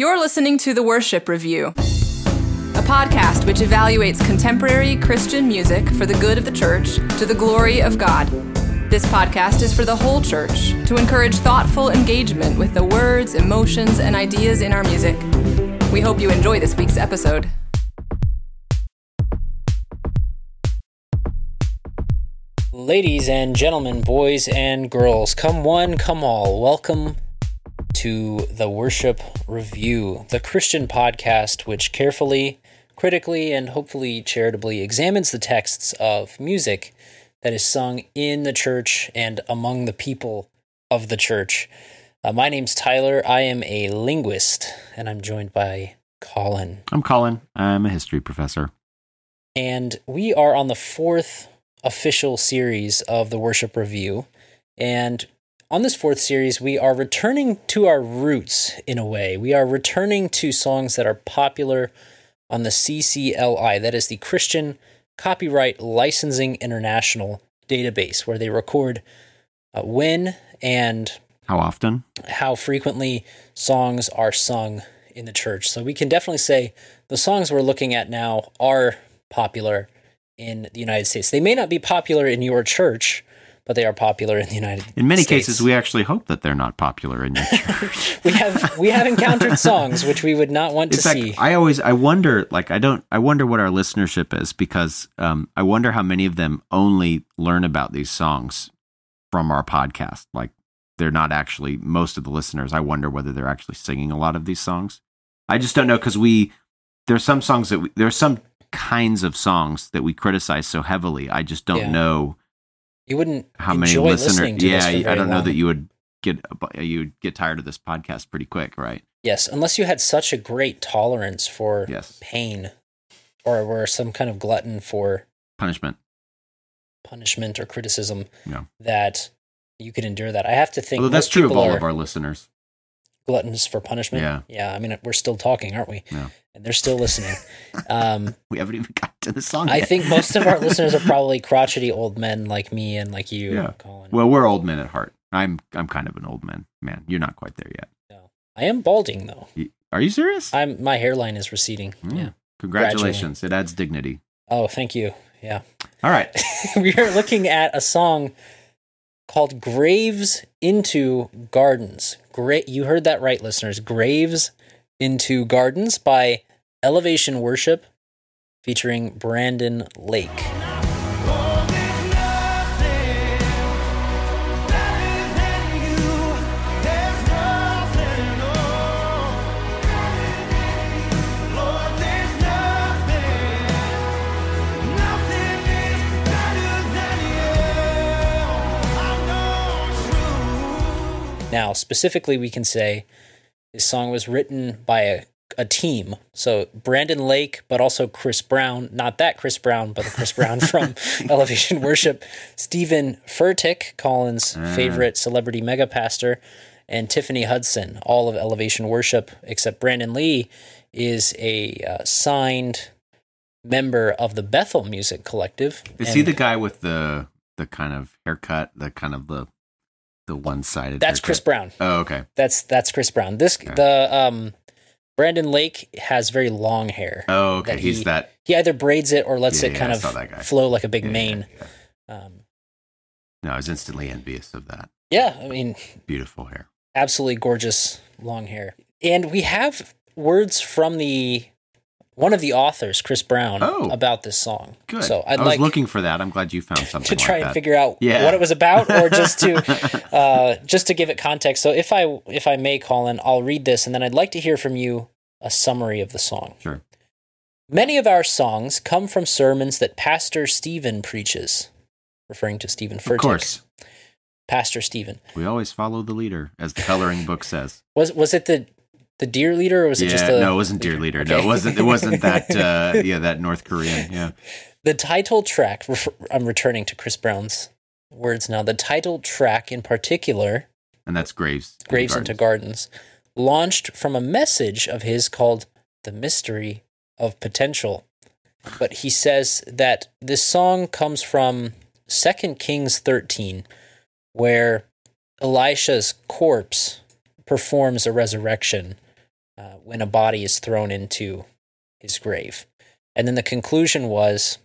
You're listening to The Worship Review, a podcast which evaluates contemporary Christian music for the good of the church to the glory of God. This podcast is for the whole church to encourage thoughtful engagement with the words, emotions, and ideas in our music. We hope you enjoy this week's episode. Ladies and gentlemen, boys and girls, come one, come all, welcome to the Worship Review, the Christian podcast which carefully, critically, and hopefully charitably examines the texts of music that is sung in the church and among the people of the church. Uh, my name's Tyler. I am a linguist, and I'm joined by Colin. I'm Colin. I'm a history professor. And we are on the fourth official series of the Worship Review. And on this fourth series, we are returning to our roots in a way. We are returning to songs that are popular on the CCLI, that is the Christian Copyright Licensing International database, where they record uh, when and How often? how frequently songs are sung in the church. So we can definitely say the songs we're looking at now are popular in the United States. They may not be popular in your church, but they are popular in the United States. In many States. cases, we actually hope that they're not popular in your church. we have we have encountered songs which we would not want In to fact, see. I always I wonder like I don't I wonder what our listenership is because um, I wonder how many of them only learn about these songs from our podcast. Like they're not actually most of the listeners. I wonder whether they're actually singing a lot of these songs. I just don't know because we there's some songs that we, there's some kinds of songs that we criticize so heavily. I just don't Yeah. know you wouldn't how many enjoy listeners. listening to Yeah, I don't know long. that you would get you'd get tired of this podcast pretty quick, right? Yes, unless you had such a great tolerance for Yes. pain or were some kind of glutton for Punishment. punishment or criticism No. that you could endure that. I have to think Although that's true of all of our listeners. gluttons for punishment. Yeah. Yeah. I mean, we're still talking, aren't we? Yeah. And they're still listening. um, We haven't even got to the song. I yet. think most of our listeners are probably crotchety old men like me and like you, Yeah. Colin. Well, we're old men at heart. I'm I'm kind of an old man. Man, you're not quite there yet. No. I am balding though. You- Are you serious? I'm my hairline is receding. Mm. Yeah. Congratulations. It adds dignity. Oh, thank you. Yeah. All right. we are looking at a song called Graves into Gardens. Great you heard that right listeners. Graves into Gardens by Elevation Worship featuring Brandon Lake. Now, specifically, we can say this song was written by a, a team. So, Brandon Lake, but also Chris Brown, not that Chris Brown, but the Chris Brown from Elevation Worship, Stephen Furtick, Colin's favorite celebrity mega pastor, and Tiffany Hudson, all of Elevation Worship, except Brandon Lake is a uh, signed member of the Bethel Music Collective. Is And he the guy with the the kind of haircut, the kind of the the one sided? That's Chris Brown. Oh, okay. That's that's Chris Brown. This the um Brandon Lake has very long hair. Oh, okay. That He's that. He either braids it or lets Yeah, it kind I of saw that guy. flow like a big yeah, mane. yeah, yeah. Um, No, I was instantly envious of that. yeah, I mean, Beautiful hair. absolutely gorgeous long hair. And we have words from the one of the authors, Chris Brown, Oh. about this song. Good. So I'd I was like looking for that. I'm glad you found something to try like and that. figure out Yeah. what it was about, or just to uh, just to give it context. So if I if I may, Colin, I'll read this, and then I'd like to hear from you a summary of the song. Sure. Many of our songs come from sermons that Pastor Stephen preaches, referring to Stephen Furtick. Of course, Pastor Stephen. we always follow the leader, as the coloring book says. Was was it the the dear leader, or was it yeah, just the no, it wasn't dear Leader. No, it wasn't. It wasn't that. Uh, yeah, that North Korean. Yeah. The title track, I'm returning to Chris Brown's words now. The title track in particular, And that's Graves. Graves into Gardens, launched from a message of his called The Mystery of Potential. But he says that this song comes from 2 Kings 13, where Elisha's corpse performs a resurrection uh, when a body is thrown into his grave. And then the conclusion was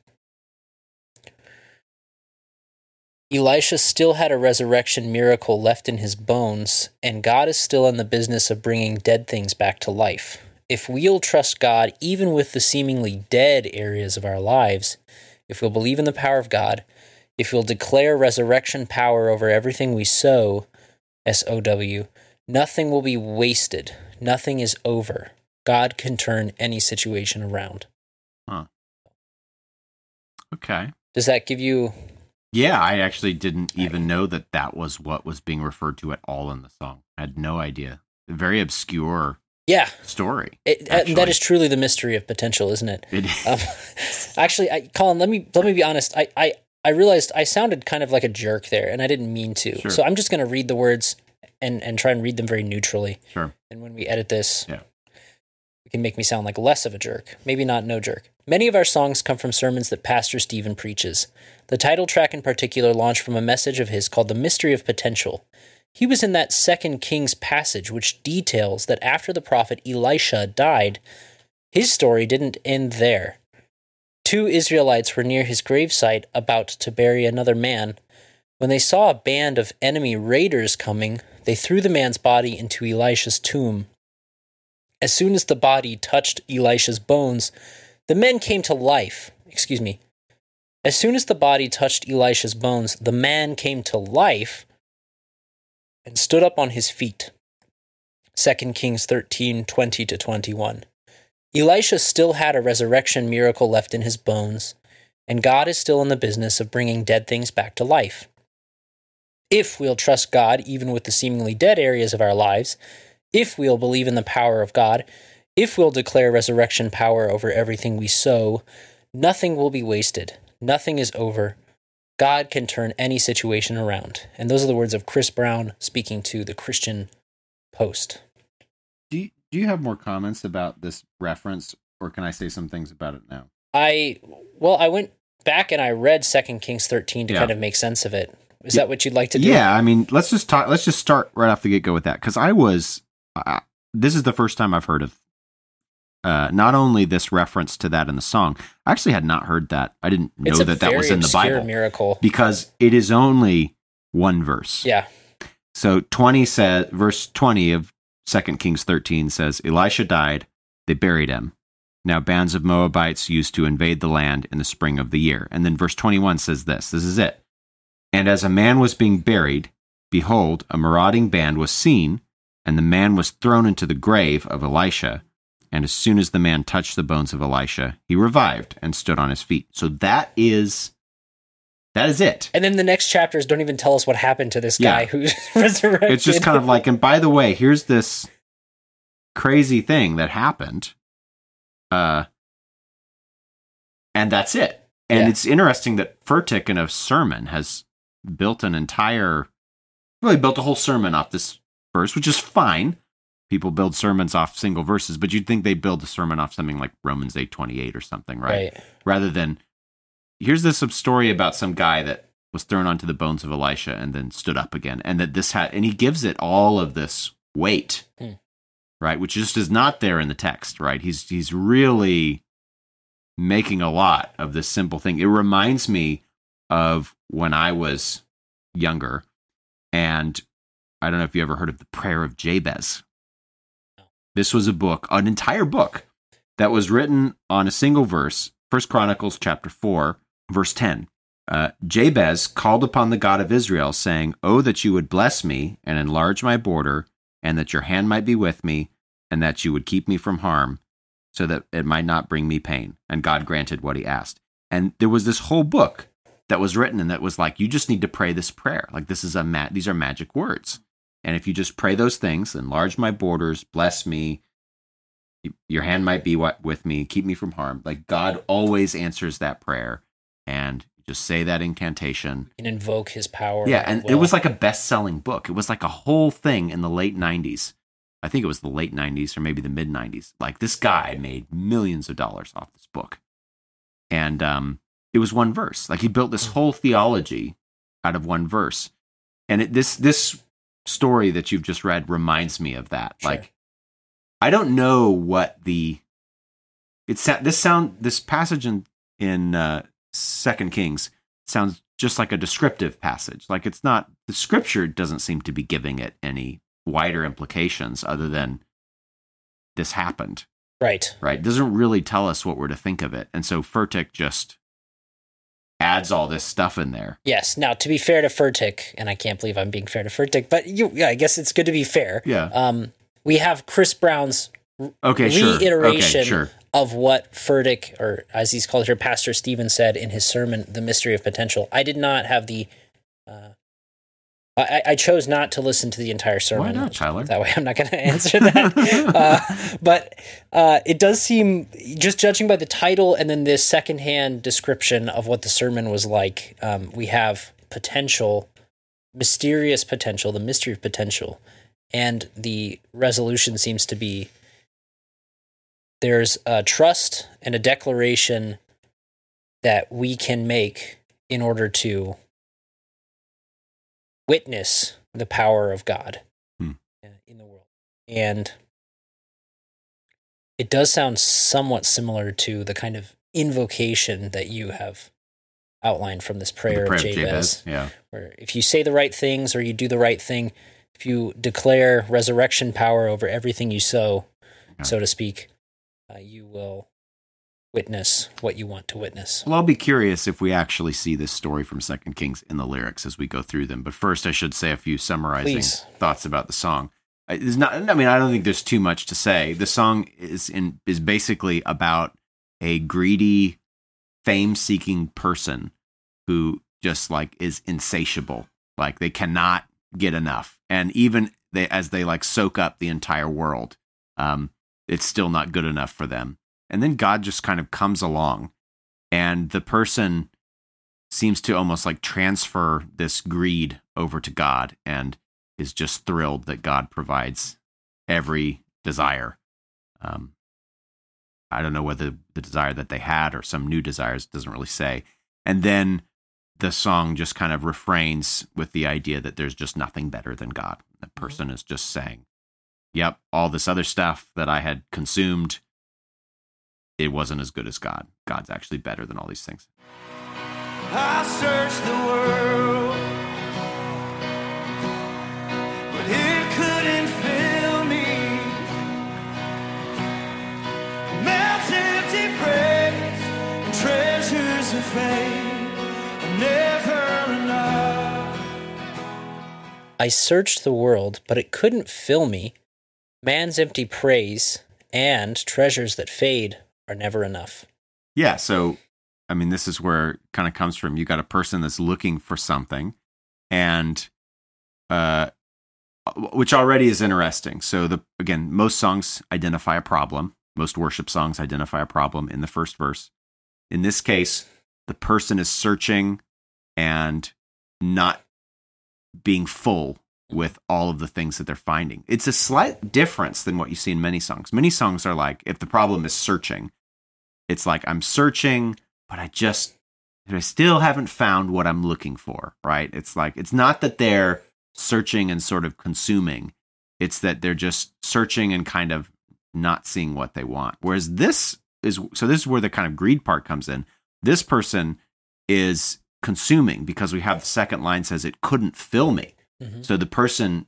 Elisha still had a resurrection miracle left in his bones, and God is still in the business of bringing dead things back to life. If we'll trust God even with the seemingly dead areas of our lives, if we'll believe in the power of God, if we'll declare resurrection power over everything we sow, S O W, nothing will be wasted. Nothing is over. God can turn any situation around. Huh. Okay. Does that give you Yeah, I actually didn't even know that that was what was being referred to at all in the song. I had no idea. A very obscure Yeah, story. it, that is truly the mystery of potential, isn't it? It, Um, actually, I, Colin, let me let me be honest. I, I I realized I sounded kind of like a jerk there, and I didn't mean to. Sure. So I'm just going to read the words and and try and read them very neutrally. sure. And when we edit this, Yeah. it can make me sound like less of a jerk. Maybe not no jerk. Many of our songs come from sermons that Pastor Stephen preaches. The title track in particular launched from a message of his called The Mystery of Potential. He was in that second Kings passage which details that after the prophet Elisha died, his story didn't end there. Two Israelites were near his gravesite about to bury another man. When they saw a band of enemy raiders coming, they threw the man's body into Elisha's tomb. As soon as the body touched Elisha's bones, the men came to life. Excuse me. As soon as the body touched Elisha's bones, the man came to life and stood up on his feet. 2 Kings 13 20 to 21. Elisha still had a resurrection miracle left in his bones, and God is still in the business of bringing dead things back to life. If we'll trust God even with the seemingly dead areas of our lives, if we'll believe in the power of God, if we'll declare resurrection power over everything we sow, nothing will be wasted. Nothing is over. God can turn any situation around. And those are the words of Chris Brown speaking to the Christian Post. Do you, do you have more comments about this reference, or can I say some things about it now? I well, I went back and I read Second Kings thirteen to Yeah. kind of make sense of it. Is that what you'd like to do? Yeah, I mean, let's just talk. Let's just start right off the get go with that because I was. Uh, this is the first time I've heard of. Uh, not only this reference to that in the song, I actually had not heard that. I didn't know that that was in the Bible miracle. because it is only one verse. Yeah, So 20 says, verse 20 of Second Kings 13 says, Elisha died, they buried him. Now bands of Moabites used to invade the land in the spring of the year. And then verse 21 says this this is it. And as a man was being buried, behold, a marauding band was seen, and the man was thrown into the grave of Elisha. And as soon as the man touched the bones of Elisha, he revived and stood on his feet. So that is that is it. and then the next chapters don't even tell us what happened to this Yeah. guy who's resurrected. it's just kind of like and by the way here's this crazy thing that happened uh and that's it and Yeah. it's interesting that furtick in a sermon has built an entire really built a whole sermon off this verse which is fine people build sermons off single verses but you'd think they build a sermon off something like romans 828 or something right, right. rather than here's this story about some guy that was thrown onto the bones of Elisha and then stood up again, and that this had, and he gives it all of this weight, Hmm. right, which just is not there in the text, right? He's he's really making a lot of this simple thing. It reminds me of when I was younger, and I don't know if you ever heard of the Prayer of Jabez. This was a book, an entire book that was written on a single verse, First Chronicles chapter 4, verse 10. Uh, Jabez called upon the God of Israel, saying, Oh, that you would bless me and enlarge my border, and that your hand might be with me, and that you would keep me from harm, so that it might not bring me pain. And God granted what he asked. And there was this whole book that was written, and that was like, you just need to pray this prayer. Like this is a mat these are magic words. And if you just pray those things, enlarge my borders, bless me, your hand might be what with me, keep me from harm. Like God always answers that prayer, and just say that incantation. and invoke his power. Yeah, and it was like a best-selling book. It was like a whole thing in the late '90s. I think it was the late '90s or maybe the mid '90s. Like this guy made millions of dollars off this book, and um, it was one verse. Like he built this whole theology out of one verse, and it, this this story that you've just read reminds me of that. Sure. Like I don't know what the it's this sound this passage in in uh, Second Kings sounds just like a descriptive passage. Like it's not the scripture doesn't seem to be giving it any wider implications other than this happened. Right. Right. It doesn't really tell us what we're to think of it. And so Furtick just adds all this stuff in there. Yes. Now, to be fair to Furtick, and I can't believe I'm being fair to Furtick, but you, yeah, I guess it's good to be fair. Yeah. Um, we have Chris Brown's okay, reiteration sure. Okay, sure. of what Furtick, or as he's called here, Pastor Stephen said in his sermon, "The Mystery of Potential." I did not have the uh, I, I, chose not to listen to the entire sermon. Why not, Tyler? That way, I'm not going to answer that. uh, but uh, it does seem, just judging by the title and then this secondhand description of what the sermon was like, um, we have potential, mysterious potential, the mystery of potential, and the resolution seems to be there's a trust and a declaration that we can make in order to witness the power of God hmm. in the world. And it does sound somewhat similar to the kind of invocation that you have outlined from this prayer, prayer of Jabez. Jabez. Yeah. Where if you say the right things or you do the right thing, if you declare resurrection power over everything you sow, yeah. so to speak, uh, you will witness what you want to witness. Well, I'll be curious if we actually see this story from Second Kings in the lyrics as we go through them. But first, I should say a few summarizing Please. thoughts about the song. It's not. I mean, I don't think there's too much to say. The song is in is basically about a greedy, fame-seeking person who just like is insatiable. Like they cannot get enough, and even they as they like soak up the entire world, um, it's still not good enough for them and then God just kind of comes along and the person seems to almost like transfer this greed over to God and is just thrilled that God provides every desire. Um, I don't know whether the desire that they had or some new desires doesn't really say. And then the song just kind of refrains with the idea that there's just nothing better than God. The mm-hmm. person is just saying, Yep, all this other stuff that I had consumed it wasn't as good as God. God's actually better than all these things. I searched the world, but it couldn't fill me. Man's empty praise and treasures of fame are never enough. I searched the world, but it couldn't fill me. Man's empty praise and treasures that fade are never enough. Yeah. So, I mean, this is where kind of comes from. You got a person that's looking for something, and uh, which already is interesting. So, the again, most songs identify a problem. Most worship songs identify a problem in the first verse. In this case, the person is searching and not being full with all of the things that they're finding. It's a slight difference than what you see in many songs. Many songs are like, if the problem is searching, it's like I'm searching, but I just, I still haven't found what I'm looking for, right? It's like, it's not that they're searching and sort of consuming, it's that they're just searching and kind of not seeing what they want. Whereas this is, so this is where the kind of greed part comes in. This person is consuming because we have the second line says it couldn't fill me. Mm-hmm. So the person,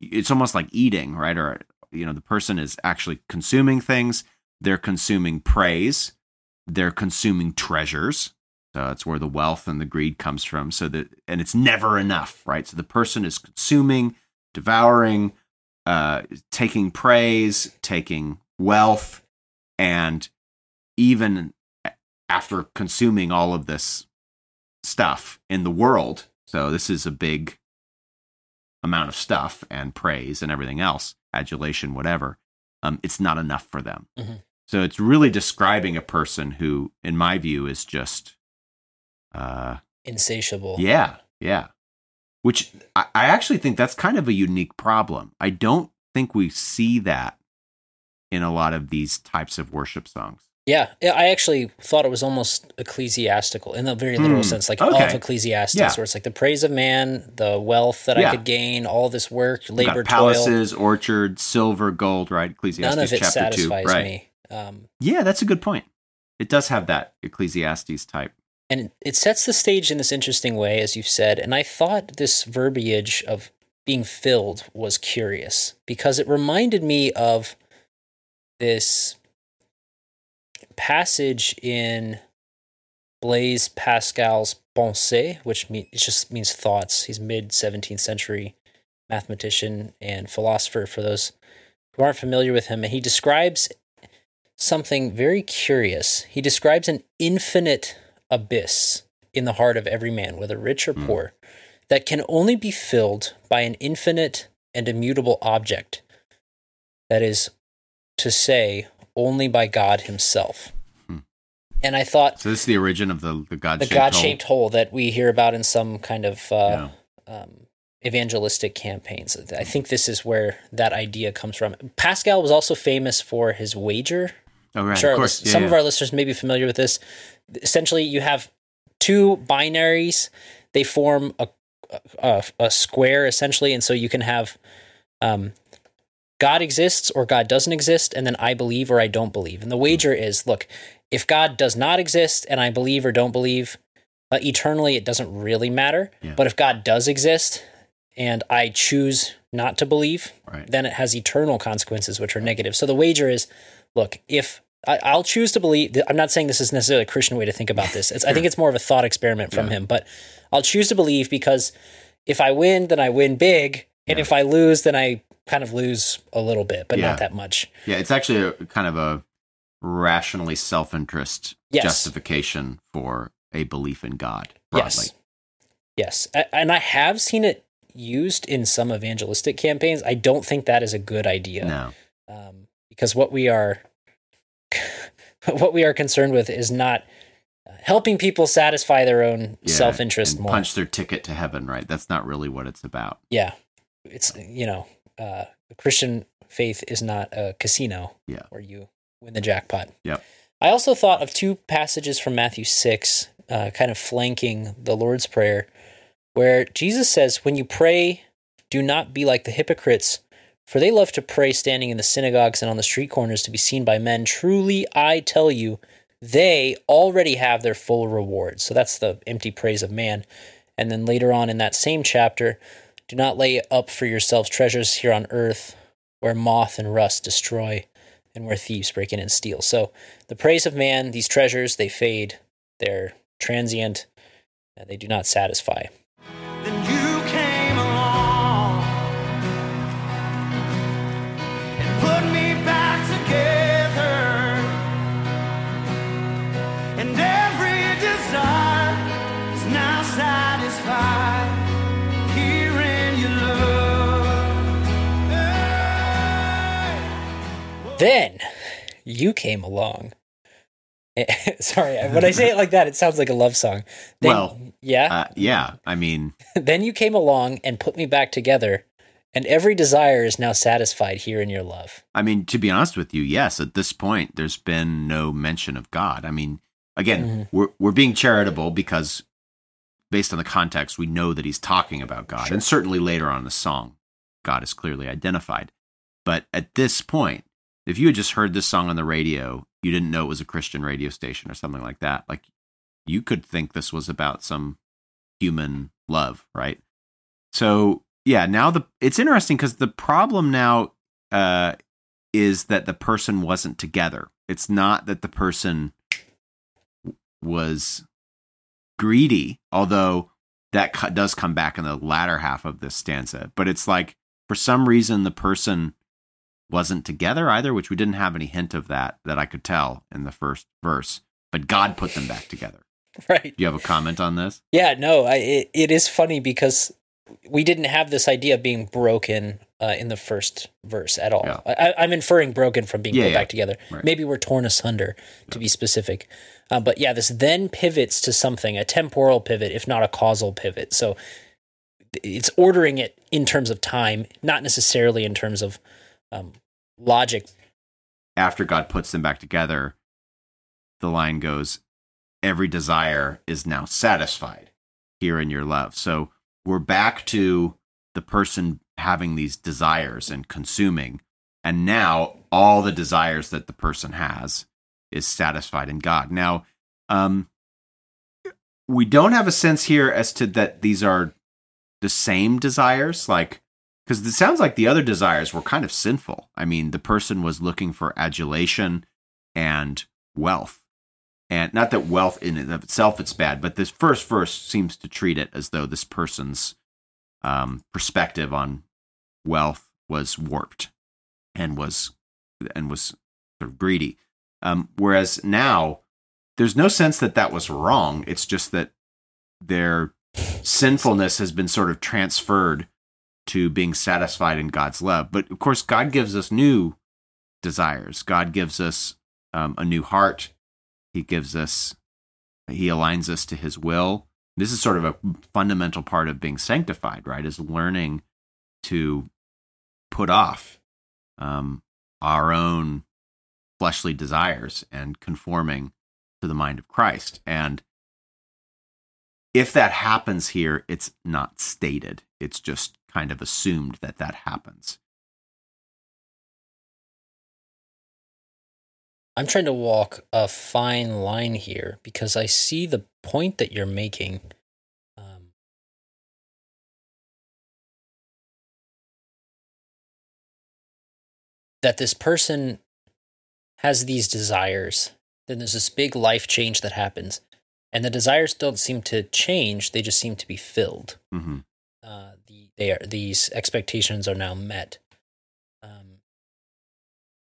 it's almost like eating, right? Or, you know, the person is actually consuming things. They're consuming praise. They're consuming treasures. So that's where the wealth and the greed comes from. So that, and it's never enough, right? So the person is consuming, devouring, uh, taking praise, taking wealth, and even after consuming all of this stuff in the world. So this is a big amount of stuff and praise and everything else, adulation, whatever, um, it's not enough for them. Mm-hmm. So it's really describing a person who, in my view, is just uh, insatiable. Yeah, yeah. Which I, I actually think that's kind of a unique problem. I don't think we see that in a lot of these types of worship songs. Yeah, I actually thought it was almost ecclesiastical in a very literal Hmm, sense, like okay. of Ecclesiastes, Yeah. where it's like the praise of man, the wealth that Yeah. I could gain, all this work, labor, got toil. palaces, orchards, silver, gold, right? Ecclesiastes None of it chapter two. Right. me. Um, Yeah, that's a good point. It does have that Ecclesiastes type. and it sets the stage in this interesting way, as you've said. And I thought this verbiage of being filled was curious because it reminded me of this passage in Blaise Pascal's Pensées, which mean, it just means thoughts. He's mid 17th century mathematician and philosopher for those who aren't familiar with him. And he describes something very curious. He describes an infinite abyss in the heart of every man, whether rich or Hmm. poor, that can only be filled by an infinite and immutable object. That is to say, only by God Himself. Hmm. And I thought So this is the origin of the the God the God shaped hole that we hear about in some kind of uh, um, evangelistic campaigns. I think this is where that idea comes from. Pascal was also famous for his wager. Oh right, Sure, of course. Yeah, some yeah. of our listeners may be familiar with this. Essentially, you have two binaries. They form a a, a square essentially, and so you can have um, God exists or God doesn't exist, and then I believe or I don't believe. And the wager is, look, if God does not exist and I believe or don't believe, uh, eternally it doesn't really matter. Yeah. But if God does exist and I choose not to believe, Right. then it has eternal consequences, which are negative. So the wager is, look, if I, I'll choose to believe, I'm not saying this is necessarily a Christian way to think about this. It's, I think it's more of a thought experiment from Yeah. him, but I'll choose to believe because if I win, then I win big, and Yeah. if I lose, then I kind of lose a little bit, but Yeah. not that much. Yeah, it's actually a kind of a rationally self-interest Yes. justification for a belief in God. Broadly. Yes. Yes. And I have seen it used in some evangelistic campaigns. I don't think that is a good idea. No. Um, because what we are what we are concerned with is not helping people satisfy their own Yeah, self-interest more. punch their ticket to heaven, right? That's not really what it's about. Yeah. It's you know, uh Christian faith is not a casino Yeah. where you win the jackpot. yeah I also thought of two passages from Matthew 6, uh, kind of flanking the Lord's Prayer, where Jesus says, When you pray, do not be like the hypocrites, for they love to pray standing in the synagogues and on the street corners to be seen by men. Truly, I tell you, they already have their full reward. So that's the empty praise of man. And then later on in that same chapter, do not lay up for yourselves treasures here on earth where moth and rust destroy and where thieves break in and steal. So the praise of man, these treasures, they fade, they're transient, they do not satisfy. Then you came along. Sorry, when I say it like that, it sounds like a love song. Then, Well, yeah. Uh, yeah, I mean, then you came along and put me back together, and every desire is now satisfied here in your love. I mean, to be honest with you, yes, at this point, there's been no mention of God. I mean, again, Mhm. we're we're being charitable because, based on the context, we know that he's talking about God, Sure. and certainly later on in the song, God is clearly identified. But at this point, if you had just heard this song on the radio, you didn't know it was a Christian radio station or something like that. Like, you could think this was about some human love, right? So yeah, now the it's interesting because the problem now uh, is that the person wasn't together. It's not that the person was greedy, although that co- does come back in the latter half of this stanza. But it's like for some reason the person wasn't together either, which we didn't have any hint of that that I could tell in the first verse. But God put them back together. Right. Do you have a comment on this? Yeah, no, I, it, it is funny because we didn't have this idea of being broken uh, in the first verse at all. Yeah. I, I'm inferring broken from being Yeah, put yeah. back together. Right. Maybe we're torn asunder, to be specific. Uh, but yeah, this then pivots to something, a temporal pivot, if not a causal pivot. So it's ordering it in terms of time, not necessarily in terms of um, logic. after God puts them back together, the line goes, every desire is now satisfied here in your love. So we're back to the person having these desires and consuming. And now all the desires that the person has is satisfied in God. Now, um, we don't have a sense here as to that these are the same desires, like because it sounds like the other desires were kind of sinful. I mean, the person was looking for adulation and wealth, and not that wealth in and of itself it's bad, but this first verse seems to treat it as though this person's um, perspective on wealth was warped and was and was sort of greedy. Um, whereas now, there's no sense that that was wrong. It's just that their sinfulness has been sort of transferred to being satisfied in God's love. But of course, God gives us new desires. God gives us um, a new heart. He gives us, He aligns us to His will. This is sort of a fundamental part of being sanctified, right? Is learning to put off um, our own fleshly desires and conforming to the mind of Christ. And if that happens here, it's not stated. It's just kind of assumed that that happens. I'm trying to walk a fine line here because I see the point that you're making. Um, that this person has these desires, then there's this big life change that happens, and the desires don't seem to change; they just seem to be filled. hmm Uh, the they are these expectations are now met, um,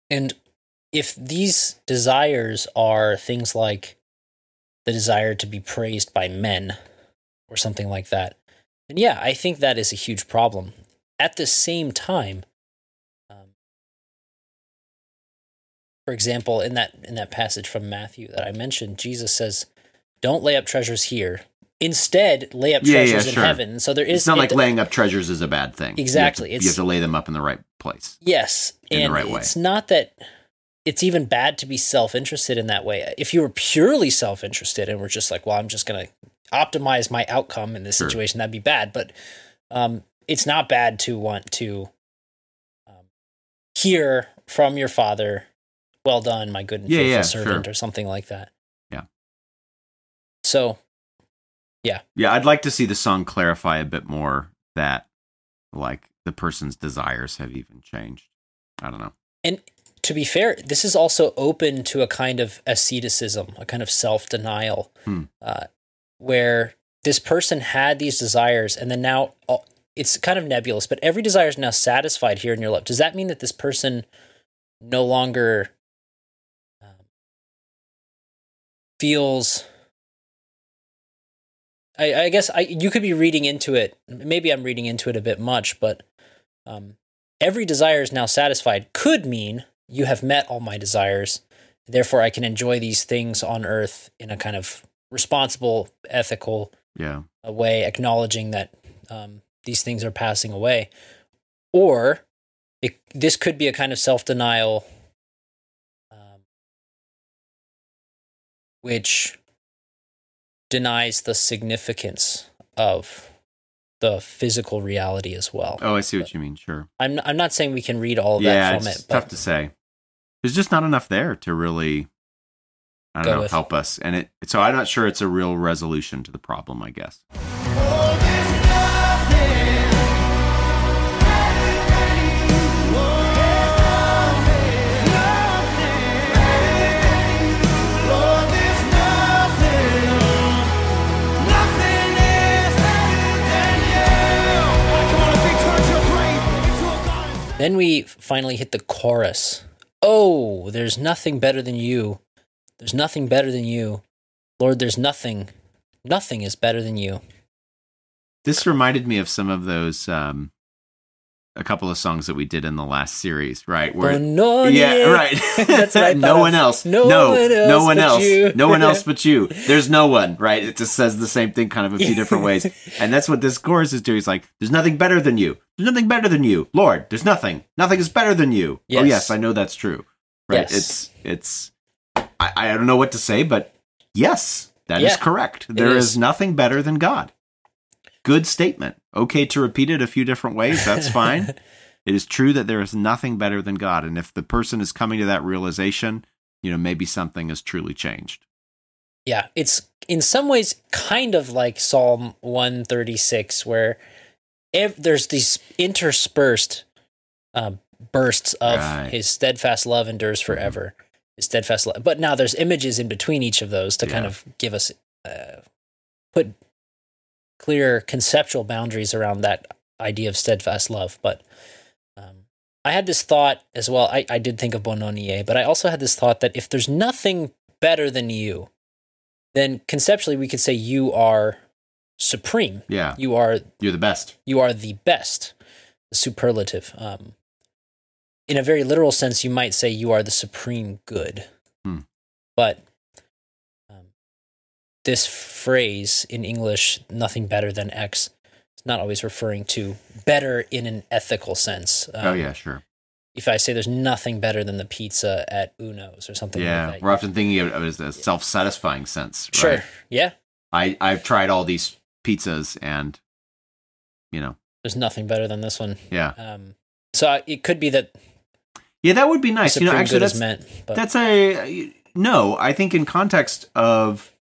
and if these desires are things like the desire to be praised by men or something like that, then yeah, I think that is a huge problem. At the same time, um, for example, in that in that passage from Matthew that I mentioned, Jesus says, "Don't lay up treasures here. Instead, lay up Yeah, yeah, treasures in heaven." So there is It's not like it- laying up treasures is a bad thing. You have to- Exactly. You have, to, lay them up in the right place. Yes, in the right way. it's not that it's even bad to be self-interested in that way. If you were purely self-interested and were just like, "Well, I'm just going to optimize my outcome in this Sure. situation," that'd be bad. But um, it's not bad to want to um, hear from your father, "Well done, my good and Yeah, faithful yeah, servant," sure. or something like that. Yeah. So Yeah, Yeah, I'd like to see the song clarify a bit more that, like, the person's desires have even changed. I don't know. And to be fair, this is also open to a kind of asceticism, a kind of self denial, Hmm. uh, where this person had these desires and then now all- it's kind of nebulous, but every desire is now satisfied here in your love. Does that mean that this person no longer um, feels? I, I guess I you could be reading into it. Maybe I'm reading into it a bit much, but um, every desire is now satisfied could mean you have met all my desires. Therefore, I can enjoy these things on earth in a kind of responsible, ethical Yeah. uh, way, acknowledging that um, these things are passing away. Or it, this could be a kind of self denial, um, which denies the significance of the physical reality as well. Oh, I see what you mean. Sure. I'm I'm not saying we can read all of yeah, that from it's it, tough to say. There's just not enough there to really, I don't know, with. help us. And it, so I'm not sure it's a real resolution to the problem. I guess. Then we finally hit the chorus. Oh, there's nothing better than you. There's nothing better than you. Lord, there's nothing. Nothing is better than you. This reminded me of some of those, um, a couple of songs that we did in the last series, right? Where yeah, right. That's what no one else. No no, one no else one else. No one else but you. There's no one, right? It just says the same thing, kind of a few different ways, and that's what this chorus is doing. It's like, there's nothing better than you. There's nothing better than you, Lord. There's nothing. Nothing is better than you. Oh Yes. yes, I know that's true. Right? Yes. It's it's I, I don't know what to say, but yes, that is correct. There is. is. nothing better than God. Good statement. Okay to repeat it a few different ways. That's fine. it is true that there is nothing better than God. And if the person is coming to that realization, you know, maybe something has truly changed. Yeah, it's in some ways kind of like Psalm 136, where ev- there's these interspersed um, bursts of Right. his steadfast love endures forever. His steadfast love. But now there's images in between each of those to kind of give us, uh, put clear conceptual boundaries around that idea of steadfast love. But um, I had this thought as well. I, I did think of Bononie, but I also had this thought that if there's nothing better than you, then conceptually we could say you are supreme. Yeah. You are You're the best. you are the best, the superlative. Um, in a very literal sense, you might say you are the supreme good. Hmm. But this phrase in English, nothing better than X, is not always referring to better in an ethical sense. oh, Um, yeah, sure. If I say there's nothing better than the pizza at Uno's or something Yeah. like that. We're often thinking of it as a self satisfying sense. Sure. Right? Yeah. I, I've tried all these pizzas and, you know, There's nothing better than this one. yeah. Um, so I- it could be that Yeah, that would be nice. You know, actually, that's, meant. But That's a no. I think in context of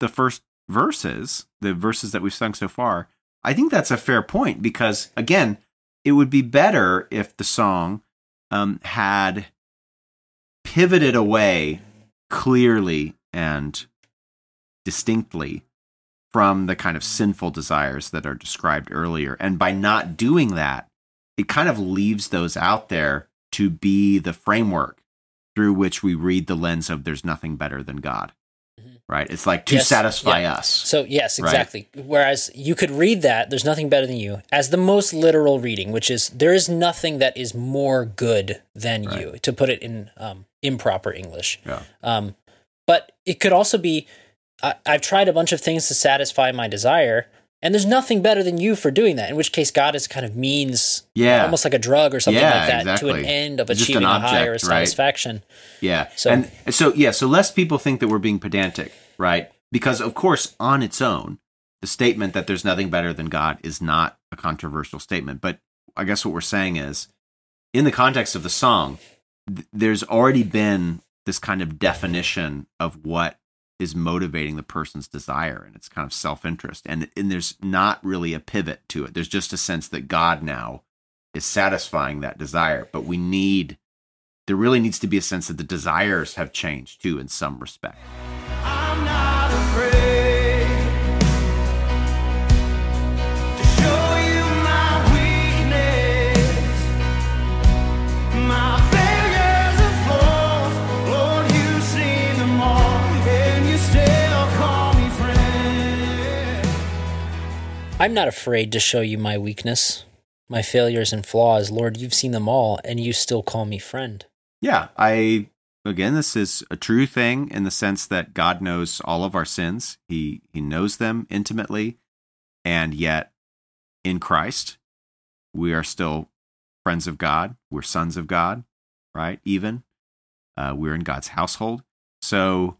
the first verses, the verses that we've sung so far, I think that's a fair point because again, it would be better if the song um, had pivoted away clearly and distinctly from the kind of sinful desires that are described earlier. And by not doing that, it kind of leaves those out there to be the framework through which we read the lens of there's nothing better than God. Right? It's like to Yes, satisfy yeah. us. So yes, Right. exactly. Whereas you could read that there's nothing better than you as the most literal reading, which is there is nothing that is more good than you. To put it in um, improper English. Yeah. Um, but it could also be I, I've tried a bunch of things to satisfy my desire, and there's nothing better than you for doing that. In which case, God is kind of means Yeah. almost like a drug or something Yeah, like that to an end of achieving an a higher right? satisfaction. Yeah. So- and and so yeah, so less people think that we're being pedantic, right? Because of course, on its own, the statement that there's nothing better than God is not a controversial statement. But I guess what we're saying is, in the context of the song, th- there's already been this kind of definition of what is motivating the person's desire and it's kind of self-interest and and there's not really a pivot to it. There's just a sense that god now is satisfying that desire but we need there really needs to be a sense that the desires have changed too in some respect I'm not afraid to show you my weakness, my failures and flaws. Lord, you've seen them all, and you still call me friend. yeah i again this is a true thing in the sense that god knows all of our sins. He he knows them intimately. And yet in christ we are still friends of god. We're sons of god right? Even uh, we're in god's household. So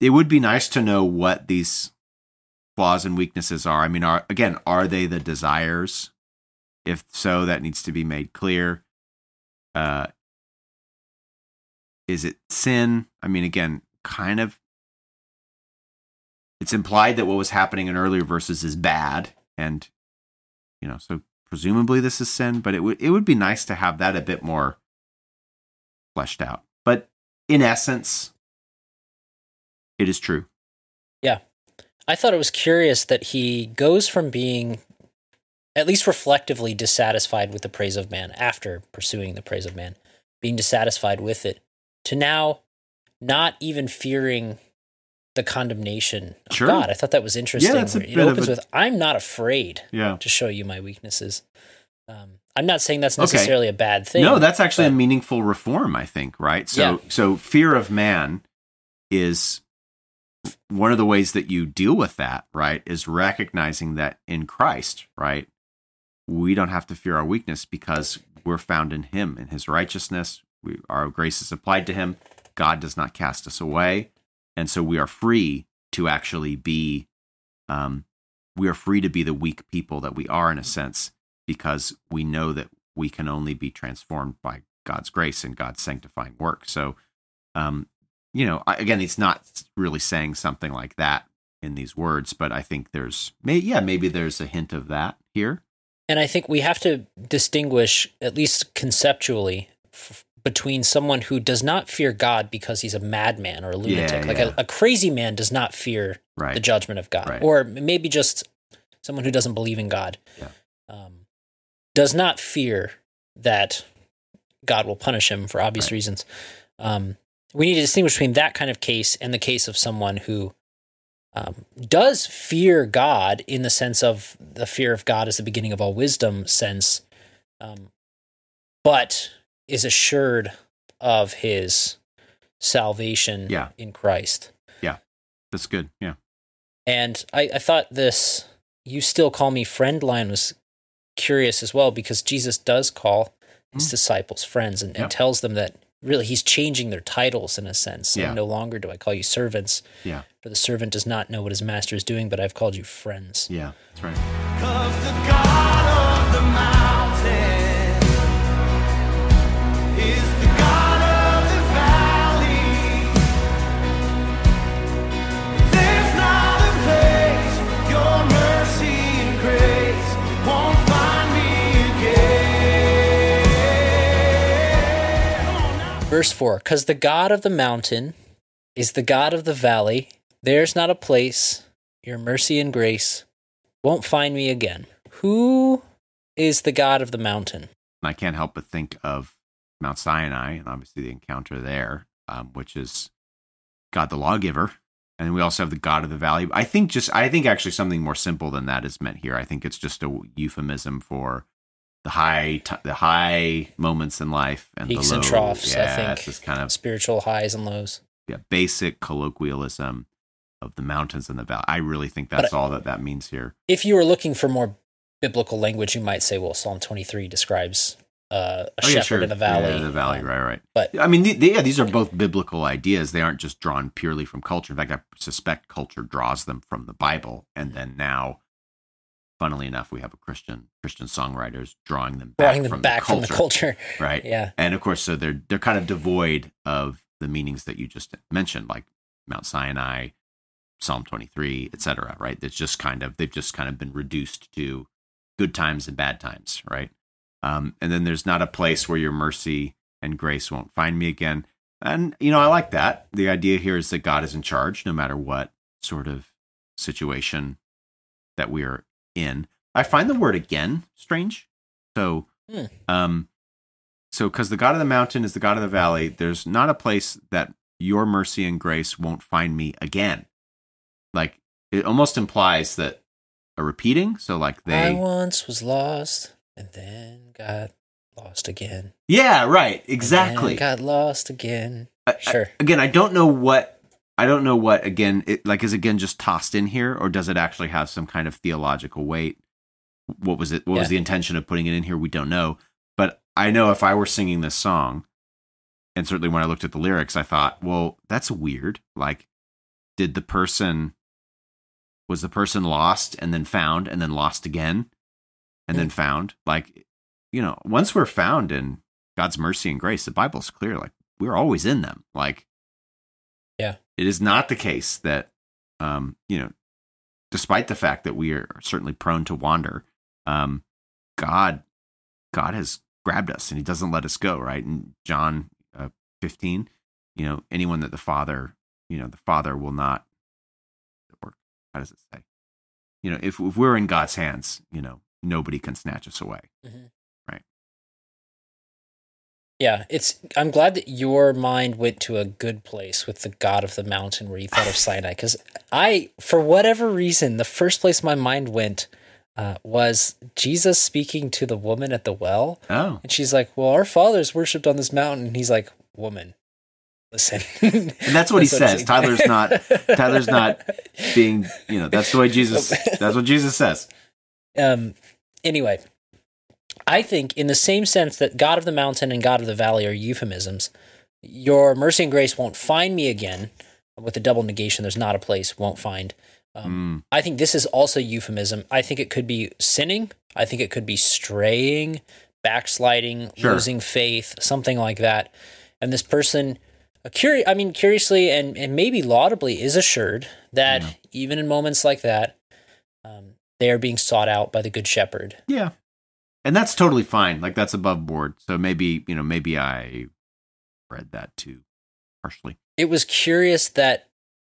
it would be nice to know what these flaws and weaknesses are? I mean are again are they the desires? If so that needs to be made clear. Uh is it sin? I mean again kind of. It's implied that what was happening in earlier verses is bad and you know so presumably this is sin but it would it would be nice to have that a bit more fleshed out. But in essence it is true I thought it was curious that he goes from being at least reflectively dissatisfied with the praise of man after pursuing the praise of man, being dissatisfied with it, to now not even fearing the condemnation of Sure. God. I thought that was interesting. a it opens a- with, I'm not afraid yeah to show you my weaknesses. Um, I'm not saying that's Okay. necessarily a bad thing. No, that's actually a meaningful reform, I think, right? So Yeah. so fear of man is one of the ways that you deal with that, right? Is recognizing that in Christ, right? We don't have to fear our weakness because we're found in him in his righteousness. We, our grace is applied to him. God does not cast us away, and so we are free to actually be, um, we are free to be the weak people that we are in a sense because we know that we can only be transformed by God's grace and God's sanctifying work. So, um, you know, again, it's not really saying something like that in these words, but I think there's, may, yeah, maybe there's a hint of that here. And I think we have to distinguish, at least conceptually, f- between someone who does not fear God because he's a madman or a lunatic. Yeah, like yeah. A, a crazy man does not fear Right. the judgment of God, Right. or maybe just someone who doesn't believe in God, Yeah. um, does not fear that God will punish him for obvious Right. reasons. Um, we need to distinguish between that kind of case and the case of someone who um, does fear God in the sense of the fear of God is the beginning of all wisdom sense, um, but is assured of his salvation Yeah. in Christ. Yeah, that's good. Yeah. And I, I thought this, you still call me friend line was curious as well because Jesus does call his Mm. disciples friends and, and Yep. tells them that really he's changing their titles in a sense. Yeah. no longer do I call you servants, Yeah. for the servant does not know what his master is doing, but I've called you friends. Yeah. That's right. Verse 4 Because the God of the mountain is the God of the valley, there's not a place your mercy and grace won't find me again. Who is the God of the mountain? I can't help but think of Mount Sinai and obviously the encounter there, um, which is God the lawgiver. And we also have the God of the valley. I think just, I think actually something more simple than that is meant here. I think it's just a euphemism for the high, t- the high moments in life and Peaks the low. and troughs, I yeah, think. it's this kind of Spiritual highs and lows. yeah, basic colloquialism of the mountains and the valley. I really think that's But- all that that means here. If you were looking for more biblical language, you might say, well, Psalm 23 describes uh, a shepherd in a valley. Yeah, the valley, Um, right, right. But I mean, the, the- yeah, these are both biblical ideas. They aren't just drawn purely from culture. In fact, I suspect culture draws them from the Bible, and then now, funnily enough, we have a Christian Christian songwriters drawing them back drawing them from back the from culture, the culture. right? Yeah. And of course, so they're they're kind of devoid of the meanings that you just mentioned, like Mount Sinai, Psalm twenty three, etc. Right? It's just kind of they've just kind of been reduced to good times and bad times, right? Um, and then there's not a place where your mercy and grace won't find me again. And you know, I like that. The idea here is that God is in charge, no matter what sort of situation that we are in. I find the word again strange. So, Hmm. um, so because the God of the mountain is the God of the valley, there's not a place that your mercy and grace won't find me again. Like it almost implies that a repeating. So like I they, once was lost and then got lost again. yeah, right, exactly. got lost again. I- I- Sure. again, I don't know what I don't know what again it like is again just tossed in here or does it actually have some kind of theological weight? What was it? What was the intention of putting it in here? We don't know. But I know if I were singing this song, and certainly when I looked at the lyrics, I thought, well, that's weird. Like, did the person was the person lost and then found and then lost again and then mm. found? Like, you know, once we're found in God's mercy and grace, the Bible's clear. Like, we're always in them. Like, Yeah. It is not the case that, um, you know, despite the fact that we are certainly prone to wander, um, God, God has grabbed us and He doesn't let us go. Right in John uh, fifteen, you know, anyone that the Father, you know, the Father will not. Or how does it say? You know, if if we're in God's hands, you know, nobody can snatch us away. Yeah, it's. I'm glad that your mind went to a good place with the God of the mountain where you thought of Sinai, because I, for whatever reason, the first place my mind went uh, was Jesus speaking to the woman at the well, Oh, and she's like, "Well, our fathers worshipped on this mountain," and he's like, "Woman, listen." and that's what he what says. Tyler's not. Tyler's not being. You know, that's the way Jesus. That's what Jesus says. um anyway i think in the same sense that god of the mountain and god of the valley are euphemisms your mercy and grace won't find me again. With a double negation, there's not a place, won't find. Um, Mm, I think this is also euphemism. I think it could be sinning. I think it could be straying, backsliding, Sure. losing faith, something like that. And this person, uh, curi- I mean, curiously and, and maybe laudably, is assured that Yeah. even in moments like that, um, they are being sought out by the Good Shepherd. yeah. And that's totally fine. Like that's above board. So maybe, you know, maybe I read that too harshly. It was curious that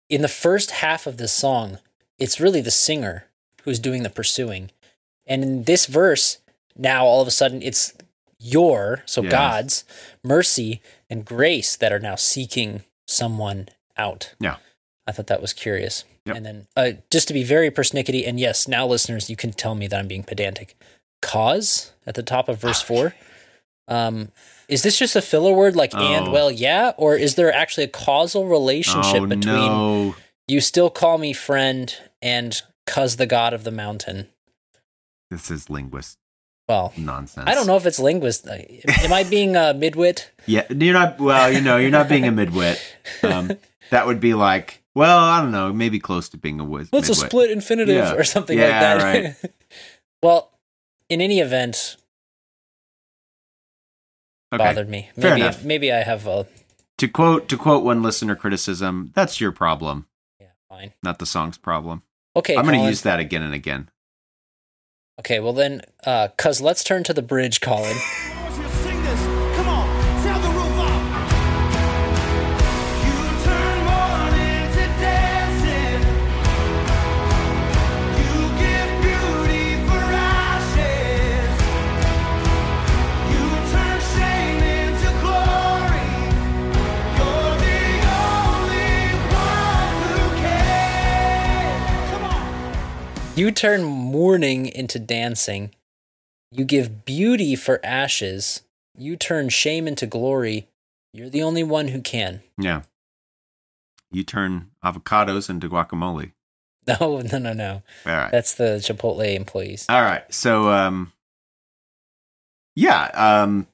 in the first half of this song, it's really the singer who's doing the pursuing. And in this verse, now all of a sudden it's your, so Yes. God's mercy and grace that are now seeking someone out. Yeah. I thought that was curious. Yep. And then uh, just to be very persnickety, and yes, now listeners, you can tell me that I'm being pedantic. Cause at the top of verse four. Um, is this just a filler word like and Oh. well yeah, or is there actually a causal relationship oh, between no. you still call me friend and cuz the god of the mountain? This is linguist Well, nonsense. I don't know if it's linguist. uh, Am I being a midwit? Yeah, you're not. Well, you know, you're not being a midwit. Um, that would be like, well, I don't know, maybe close to being a whiz. What's a midwit. split infinitive Yeah. or something Yeah, like that? right. well, in any event, Okay. bothered me. Fair Maybe enough. maybe I have a To quote to quote one listener criticism, that's your problem, yeah, fine. not the song's problem. Okay, I'm going to use that again and again. Okay, well then, uh, cause let's turn to the bridge, Colin. You turn mourning into dancing. You give beauty for ashes. You turn shame into glory. You're the only one who can. Yeah. You turn avocados into guacamole. No, no, no, no. All right. That's the Chipotle employees. All right. So, um, yeah, um,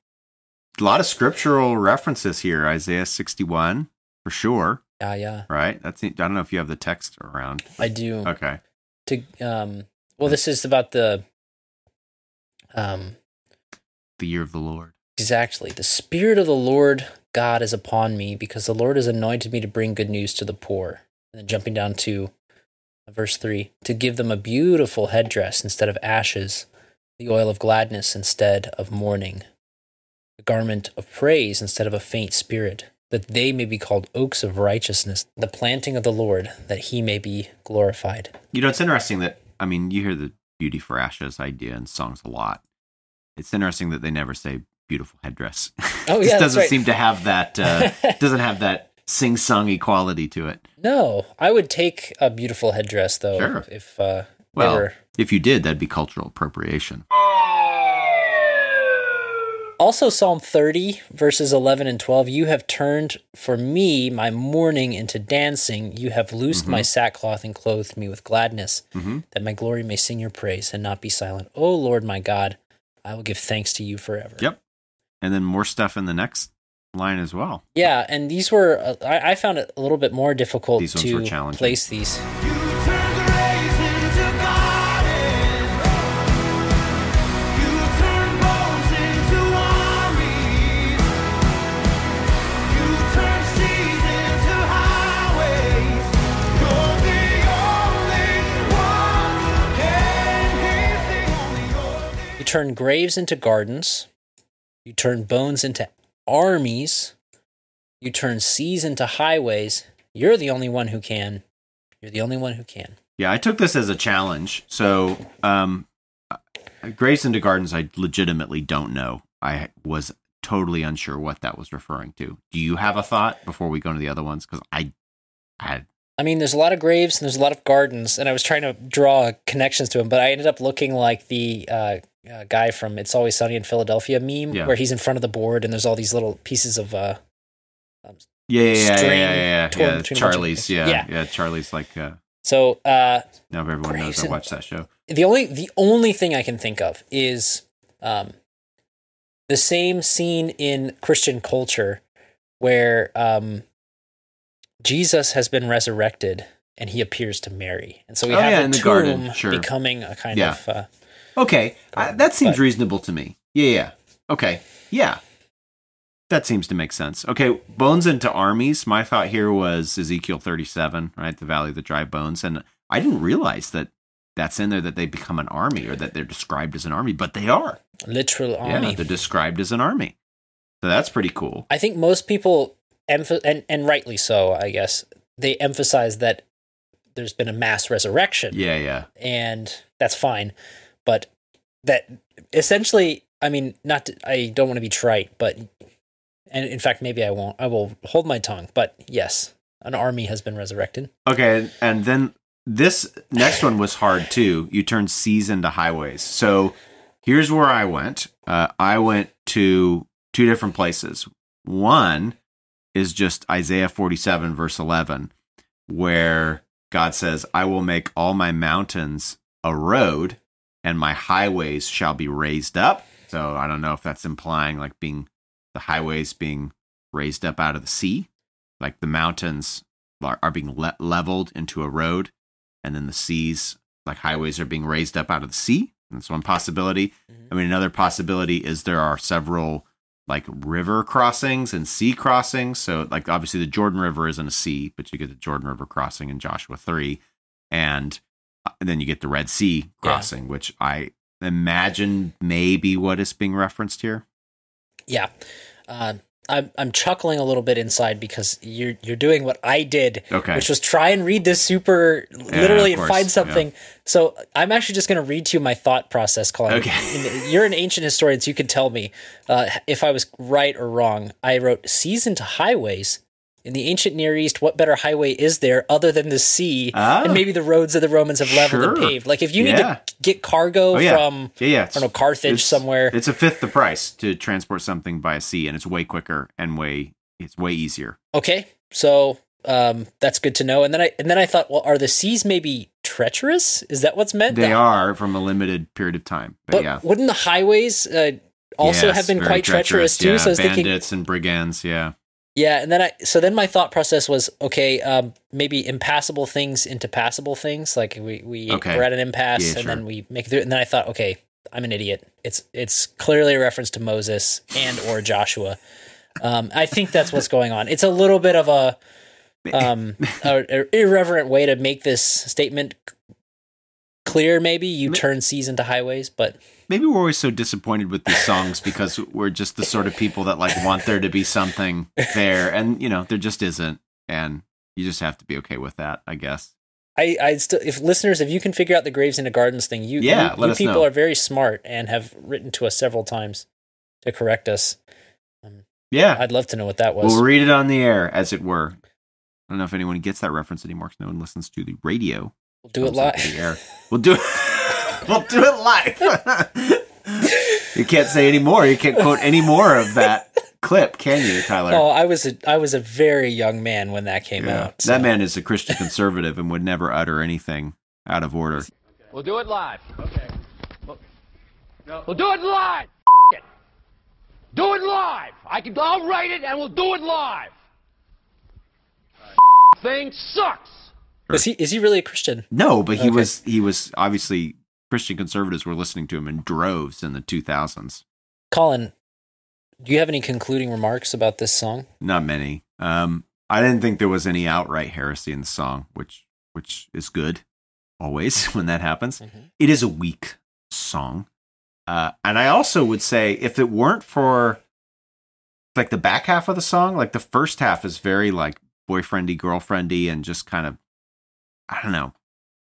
a lot of scriptural references here. Isaiah 61 for sure. Yeah, yeah. Right. That's, I don't know if you have the text around. I do. Okay. To um well this is about the um The year of the Lord. exactly. The spirit of the Lord God is upon me because the Lord has anointed me to bring good news to the poor. And then jumping down to verse 3 to give them a beautiful headdress instead of ashes, the oil of gladness instead of mourning, a garment of praise instead of a faint spirit, that they may be called oaks of righteousness, the planting of the Lord, that he may be glorified. You know, it's interesting that, I mean, you hear the beauty for ashes idea in songs a lot. It's interesting that they never say beautiful headdress. Oh, yeah, doesn't right. seem to have that, uh, doesn't have that sing songy quality to it. No, I would take a beautiful headdress though. Sure. If uh, Well, were. if you did, that'd be cultural appropriation. Also, Psalm 30, verses 11 and 12 You have turned for me my mourning into dancing. You have loosed my sackcloth and clothed me with gladness, Mhm. that my glory may sing your praise and not be silent. O Lord my God, I will give thanks to you forever. Yep. And then more stuff in the next line as well. Yeah, and these were, uh, I, I found it a little bit more difficult These to place these. Turn graves into gardens. You turn bones into armies. You turn seas into highways. You're the only one who can. You're the only one who can. Yeah, I took this as a challenge. So, um, uh, Graves into Gardens, I legitimately don't know. I was totally unsure what that was referring to. Do you have a thought before we go into the other ones? Because I, I had I mean, there's a lot of graves and there's a lot of gardens, and I was trying to draw connections to them, but I ended up looking like the uh, uh, guy from "It's Always Sunny in Philadelphia" meme, Yeah. where he's in front of the board and there's all these little pieces of uh, yeah, yeah, yeah, yeah, yeah, yeah, yeah. between a bunch of Charlie's, yeah, Yeah. yeah, Charlie's like uh, so uh, now everyone knows Graves I in- watched that show. the only the only thing I can think of is um, the same scene in Christian culture where um, Jesus has been resurrected and he appears to Mary, and so we Oh, have yeah, the tomb garden, sure. becoming a kind Yeah. of uh, Okay, I, that seems But- reasonable to me. Yeah, yeah. Okay, yeah. That seems to make sense. Okay, bones into armies. My thought here was Ezekiel 37, right? The Valley of the Dry Bones. And I didn't realize that that's in there that they become an army or that they're described as an army, but they are. literal army. Yeah, they're described as an army. So that's pretty cool. I think most people emph- and and rightly so, I guess they emphasize that there's been a mass resurrection. Yeah, yeah. and that's fine. But that essentially, I mean, not to, I don't want to be trite, but and in fact, maybe I won't. I will hold my tongue. But yes, an army has been resurrected. Okay, and then this next one was hard too. You turned seas into highways. So here's where I went. Uh, I went to two different places. One is just Isaiah 47, verse 11, where God says, I will make all my mountains a road and my highways shall be raised up. So I don't know if that's implying like being the highways being raised up out of the sea, like the mountains are are being le- leveled into a road, and then the seas, like highways, are being raised up out of the sea. That's one possibility. Mm-hmm. I mean, another possibility is there are several like river crossings and sea crossings. So, like, obviously, the Jordan River isn't a sea, but you get the Jordan River crossing in Joshua 3. And, and then you get the Red Sea crossing, which I imagine may be what is being referenced here. Yeah. Uh, I'm I'm chuckling a little bit inside because you're you're doing what I did, Okay. which was try and read this super literally of and find yeah. something. So I'm actually just going to read to you my thought process, Colin. Okay. You're an ancient historian, so you can tell me uh, if I was right or wrong. I wrote seas into highways. In the ancient Near East, what better highway is there other than the sea Ah. and maybe the roads that the Romans have leveled and paved? Like if you need Yeah. to get cargo Oh, yeah. from yeah, yeah. I don't know Carthage it's- somewhere, It's a fifth the price to transport something by sea, and it's way quicker and way it's way easier. Okay, so um, that's good to know. And then I and then I thought, well, are the seas maybe treacherous? Is that what's meant? They The- are from a limited period of time, but, But yeah, wouldn't the highways uh, also Yes, have been quite treacherous, too? Yeah, so I was thinking, bandits and brigands. Yeah, yeah. And then I so then my thought process was, okay, um, maybe impassable things into passable things. Like we we Okay. we're at an impasse, Yeah, and sure. then we make it through. And then I thought, okay, I'm an idiot. It's it's clearly a reference to Moses and or Joshua. Um, I think that's what's going on. It's a little bit of a um, a, a irreverent way to make this statement clear. Maybe you turn seas into highways, but maybe we're always so disappointed with these songs because we're just the sort of people that like want there to be something there, and you know there just isn't, and you just have to be okay with that, I guess. I, I still, if listeners, if you can figure out the graves into gardens thing, you, Yeah, you, you people know. are very smart and have written to us several times to correct us. Um, yeah, I'd love to know what that was. we'll read it on the air, as it were. I don't know if anyone gets that reference anymore because no one listens to the radio. We'll do it live. the air. We'll do it. we'll do it live. you can't say any more. You can't quote any more of that clip, can you, Tyler? Oh, I was a I was a very young man when that came Yeah. out. so- That man is a Christian conservative and would never utter anything out of order. We'll do it live. Okay. We'll do it live. F- it. Do it live. I can. I'll write it and we'll do it live. Thing sucks. Is he is he really a Christian? No, but he Okay. was he was obviously Christian conservatives were listening to him in droves in the 2000s. Colin, do you have any concluding remarks about this song? Not many. Um, I didn't think there was any outright heresy in the song, which which is good always when that happens. Mhm. It is a weak song, uh, and I also would say if it weren't for like the back half of the song, like the first half is very like boyfriendy, girlfriendy, and just kind of I don't know,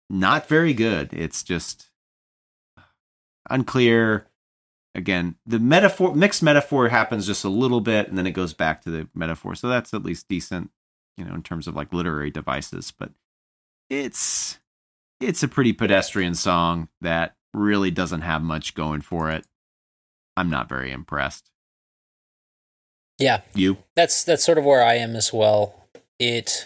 not very good. It's just unclear. Again, the metaphor mixed metaphor happens just a little bit, and then it goes back to the metaphor. So that's at least decent, you know, in terms of like literary devices. But it's it's a pretty pedestrian song that really doesn't have much going for it. I'm not very impressed. Yeah, You? that's that's sort of where I am as well. It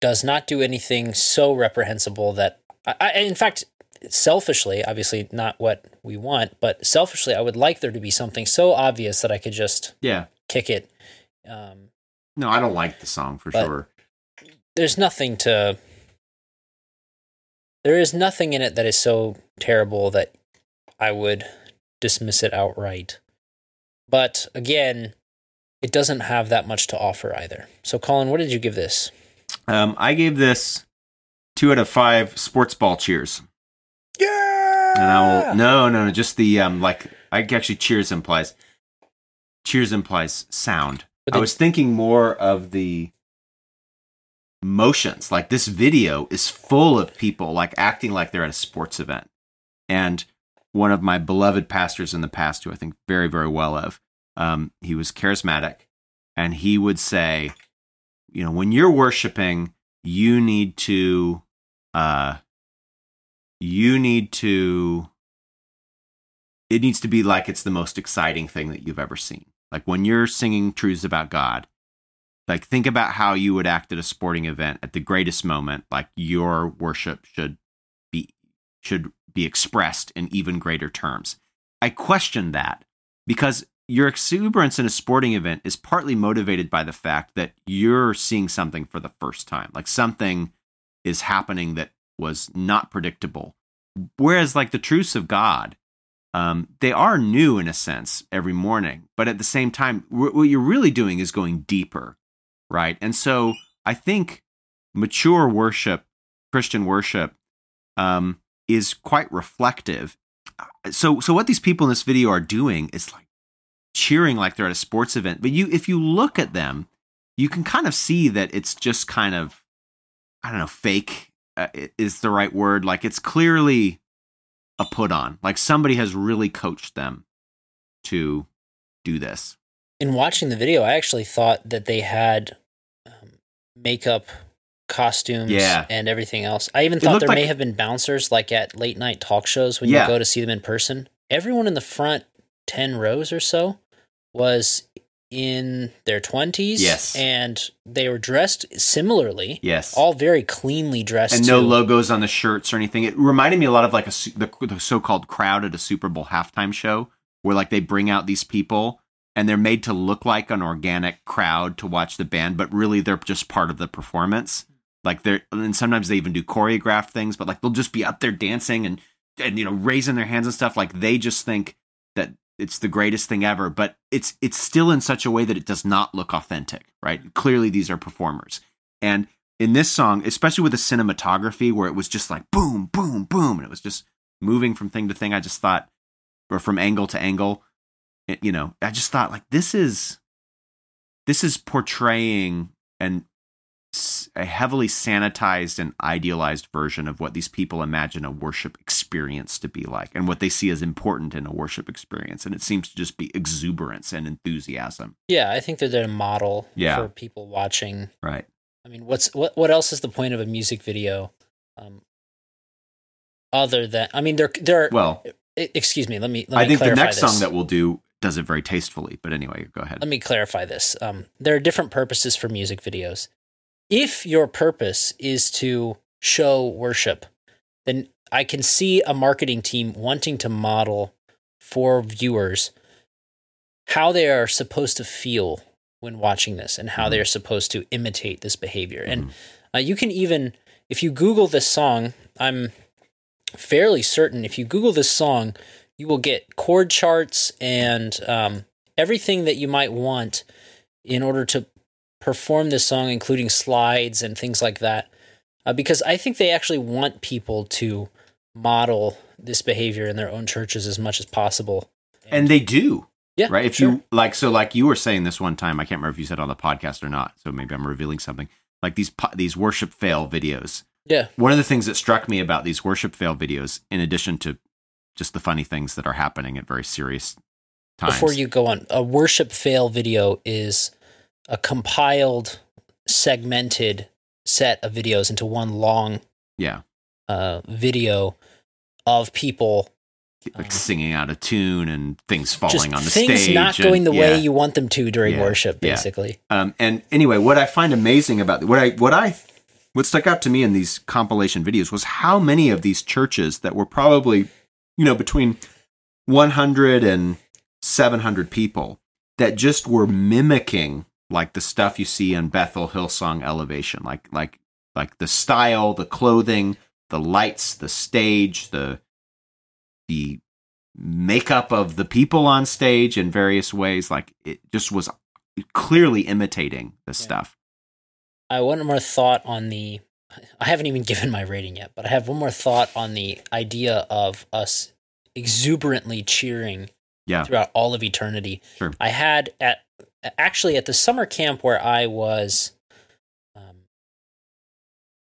does not do anything so reprehensible that I, I in fact selfishly, obviously not what we want, but selfishly I would like there to be something so obvious that I could just Yeah. kick it Um, No, I don't like the song for sure. there's nothing to. There is nothing in it that is so terrible that I would dismiss it outright. But again, it doesn't have that much to offer either. So, Colin, what did you give this? Um, I gave this two out of five sports ball cheers. And I will no, no, no, just the um, like I actually cheers implies cheers implies sound. I was thinking more of the motions. Like this video is full of people like acting like they're at a sports event. And one of my beloved pastors in the past, who I think very, very well of, um, he was charismatic, and he would say, you know, when you're worshiping, you need to, uh, you need to, it needs to be like it's the most exciting thing that you've ever seen. Like when you're singing truths about God, like think about how you would act at a sporting event at the greatest moment. Like your worship should be should be expressed in even greater terms. I question that because your exuberance in a sporting event is partly motivated by the fact that you're seeing something for the first time. Like something is happening that was not predictable. Whereas, like the truths of God, um, they are new in a sense every morning, but at the same time, wh- what you're really doing is going deeper, right? And so I think mature worship, Christian worship, um, is quite reflective. So, so what these people in this video are doing is like cheering like they're at a sports event. But you, if you look at them, you can kind of see that it's just kind of, I don't know, fake is the right word. Like it's clearly a put on. Like somebody has really coached them to do this. In watching the video, I actually thought that they had um, makeup, costumes, Yeah. and everything else. I even thought there like- may have been bouncers, like at late night talk shows when Yeah. you go to see them in person. Everyone in the front 10 rows or so was in their 20s. Yes. And they were dressed similarly. Yes. All very cleanly dressed. and no too. logos on the shirts or anything. It reminded me a lot of like a the, the so-called crowd at a Super Bowl halftime show, where like they bring out these people and they're made to look like an organic crowd to watch the band, but really they're just part of the performance. Like they're and sometimes they even do choreographed things, but like they'll just be up there dancing and and you know raising their hands and stuff. Like they just think that it's the greatest thing ever, but it's it's still in such a way that it does not look authentic, right? Clearly these are performers. And in this song, especially with the cinematography where it was just like boom, boom, boom, and it was just moving from thing to thing, I just thought, or from angle to angle, you know, I just thought like this is, this is portraying an s- a heavily sanitized and idealized version of what these people imagine a worship experience to be like, and what they see as important in a worship experience, and it seems to just be exuberance and enthusiasm. Yeah, I think they're their model Yeah. for people watching Right. I mean, what's what? What else is the point of a music video, um, other than I mean, there there. Are, Well, excuse me. Let me. Let me I think the next this. song that we'll do does it very tastefully. But anyway, go ahead. Let me clarify this. Um, there are different purposes for music videos. If your purpose is to show worship, then I can see a marketing team wanting to model for viewers how they are supposed to feel when watching this and how they are supposed to imitate this behavior. And uh, you can even, if you Google this song, I'm fairly certain if you Google this song, you will get chord charts and um, everything that you might want in order to perform this song, including slides and things like that. Uh, because I think they actually want people to model this behavior in their own churches as much as possible. and they do. Yeah, right. If sure. you like, so like you were saying this one time, I can't remember if you said it on the podcast or not. So maybe I'm revealing something. Like these these worship fail videos. yeah, One of the things that struck me about these worship fail videos, in addition to just the funny things that are happening at very serious times, before you go on, a worship fail video is a compiled, segmented set of videos into one long yeah, uh, video of people like Um, singing out of tune and things falling on the things stage, not and- going the way you want them to during Yeah, worship, yeah. basically. Um, and anyway, what I find amazing about what I what I what stuck out to me in these compilation videos was how many of these churches that were probably you know between 100 and 700 people that just were mimicking like the stuff you see in Bethel Hillsong Elevation, like like like the style, the clothing, the lights, the stage, the the makeup of the people on stage in various ways. Like it just was clearly imitating the stuff. I one more thought on the. I haven't even given my rating yet, but I have one more thought on the idea of us exuberantly cheering Yeah, throughout all of eternity. Sure. I had at actually at the summer camp where I was um,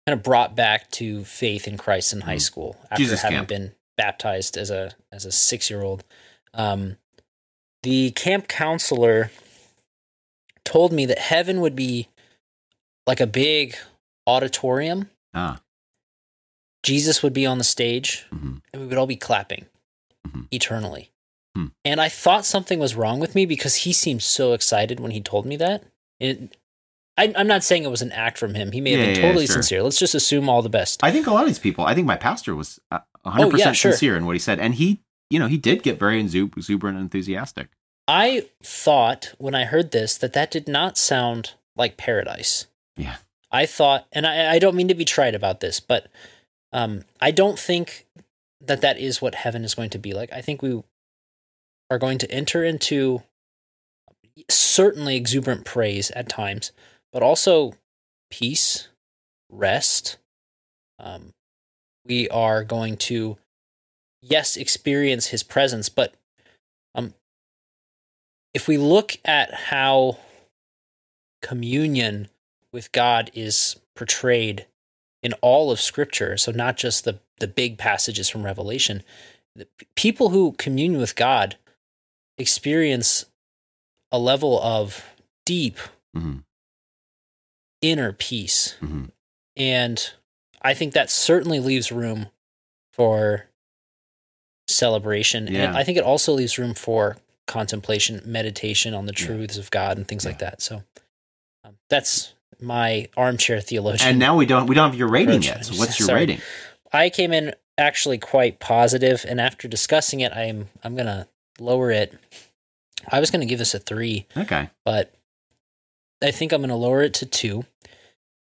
kind of brought back to faith in Christ in high Mhm. school after Jesus having camp. been baptized as a as a six year old. Um, the camp counselor told me that heaven would be like a big auditorium. ah, Jesus would be on the stage, mhm. and we would all be clapping Mhm. eternally. Hmm. And I thought something was wrong with me because he seemed so excited when he told me that. It, I, I'm not saying it was an act from him. He may have Yeah, been yeah, totally sure. sincere. Let's just assume all the best. I think a lot of these people. I think my pastor was uh, 100 Oh, yeah, percent sure. sincere in what he said, and he, you know, he did get very exuberant and enthusiastic. I thought when I heard this that that did not sound like paradise. Yeah. I thought, and I, I don't mean to be trite about this, but um, I don't think that that is what heaven is going to be like. I think we are going to enter into certainly exuberant praise at times, but also peace, rest. Um, we are going to, yes, experience his presence, but um, if we look at how communion with God is portrayed in all of Scripture, so not just the the big passages from Revelation, the people who commune with God experience a level of deep hmm inner peace, hmm and I think that certainly leaves room for celebration, Yeah. and I think it also leaves room for contemplation, meditation on the Yeah. truths of God, and things like that. So um, that's my armchair theologian. And now we don't we don't have your rating Approach. yet. So what's your Sorry. rating? I came in actually quite positive, and after discussing it, I'm I'm gonna lower it. I was gonna give this a three, Okay. but I think I'm gonna lower it to two,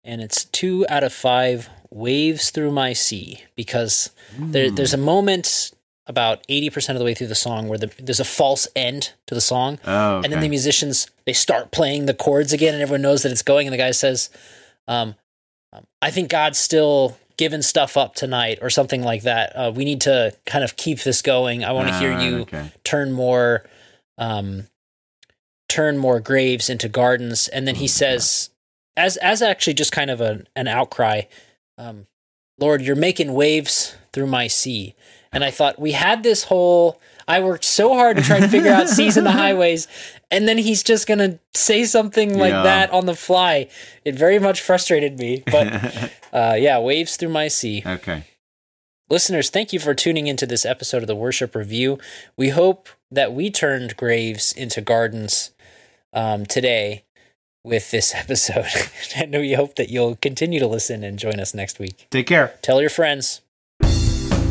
and it's two out of five waves through my sea because there, Hmm. there's a moment about 80% of the way through the song where the, there's a false end to the song Oh, and then the musicians they start playing the chords again and everyone knows that it's going and the guy says um, um, i think god's still giving stuff up tonight or something like that. Uh, we need to kind of keep this going. I want to hear Ah, you Okay. turn more um, turn more graves into gardens. And then he Oh, says as as actually just kind of a, an outcry um, lord you're making waves through my sea. And i thought we had this whole i worked so hard to try to figure out seas and the highways and then he's just gonna say something like Yeah. that on the fly it very much frustrated me but uh, yeah waves through my sea okay. Listeners, thank you for tuning into this episode of the Worship Review. We hope that we turned graves into gardens um, today with this episode. and we hope that you'll continue to listen and join us next week. Take care. Tell your friends.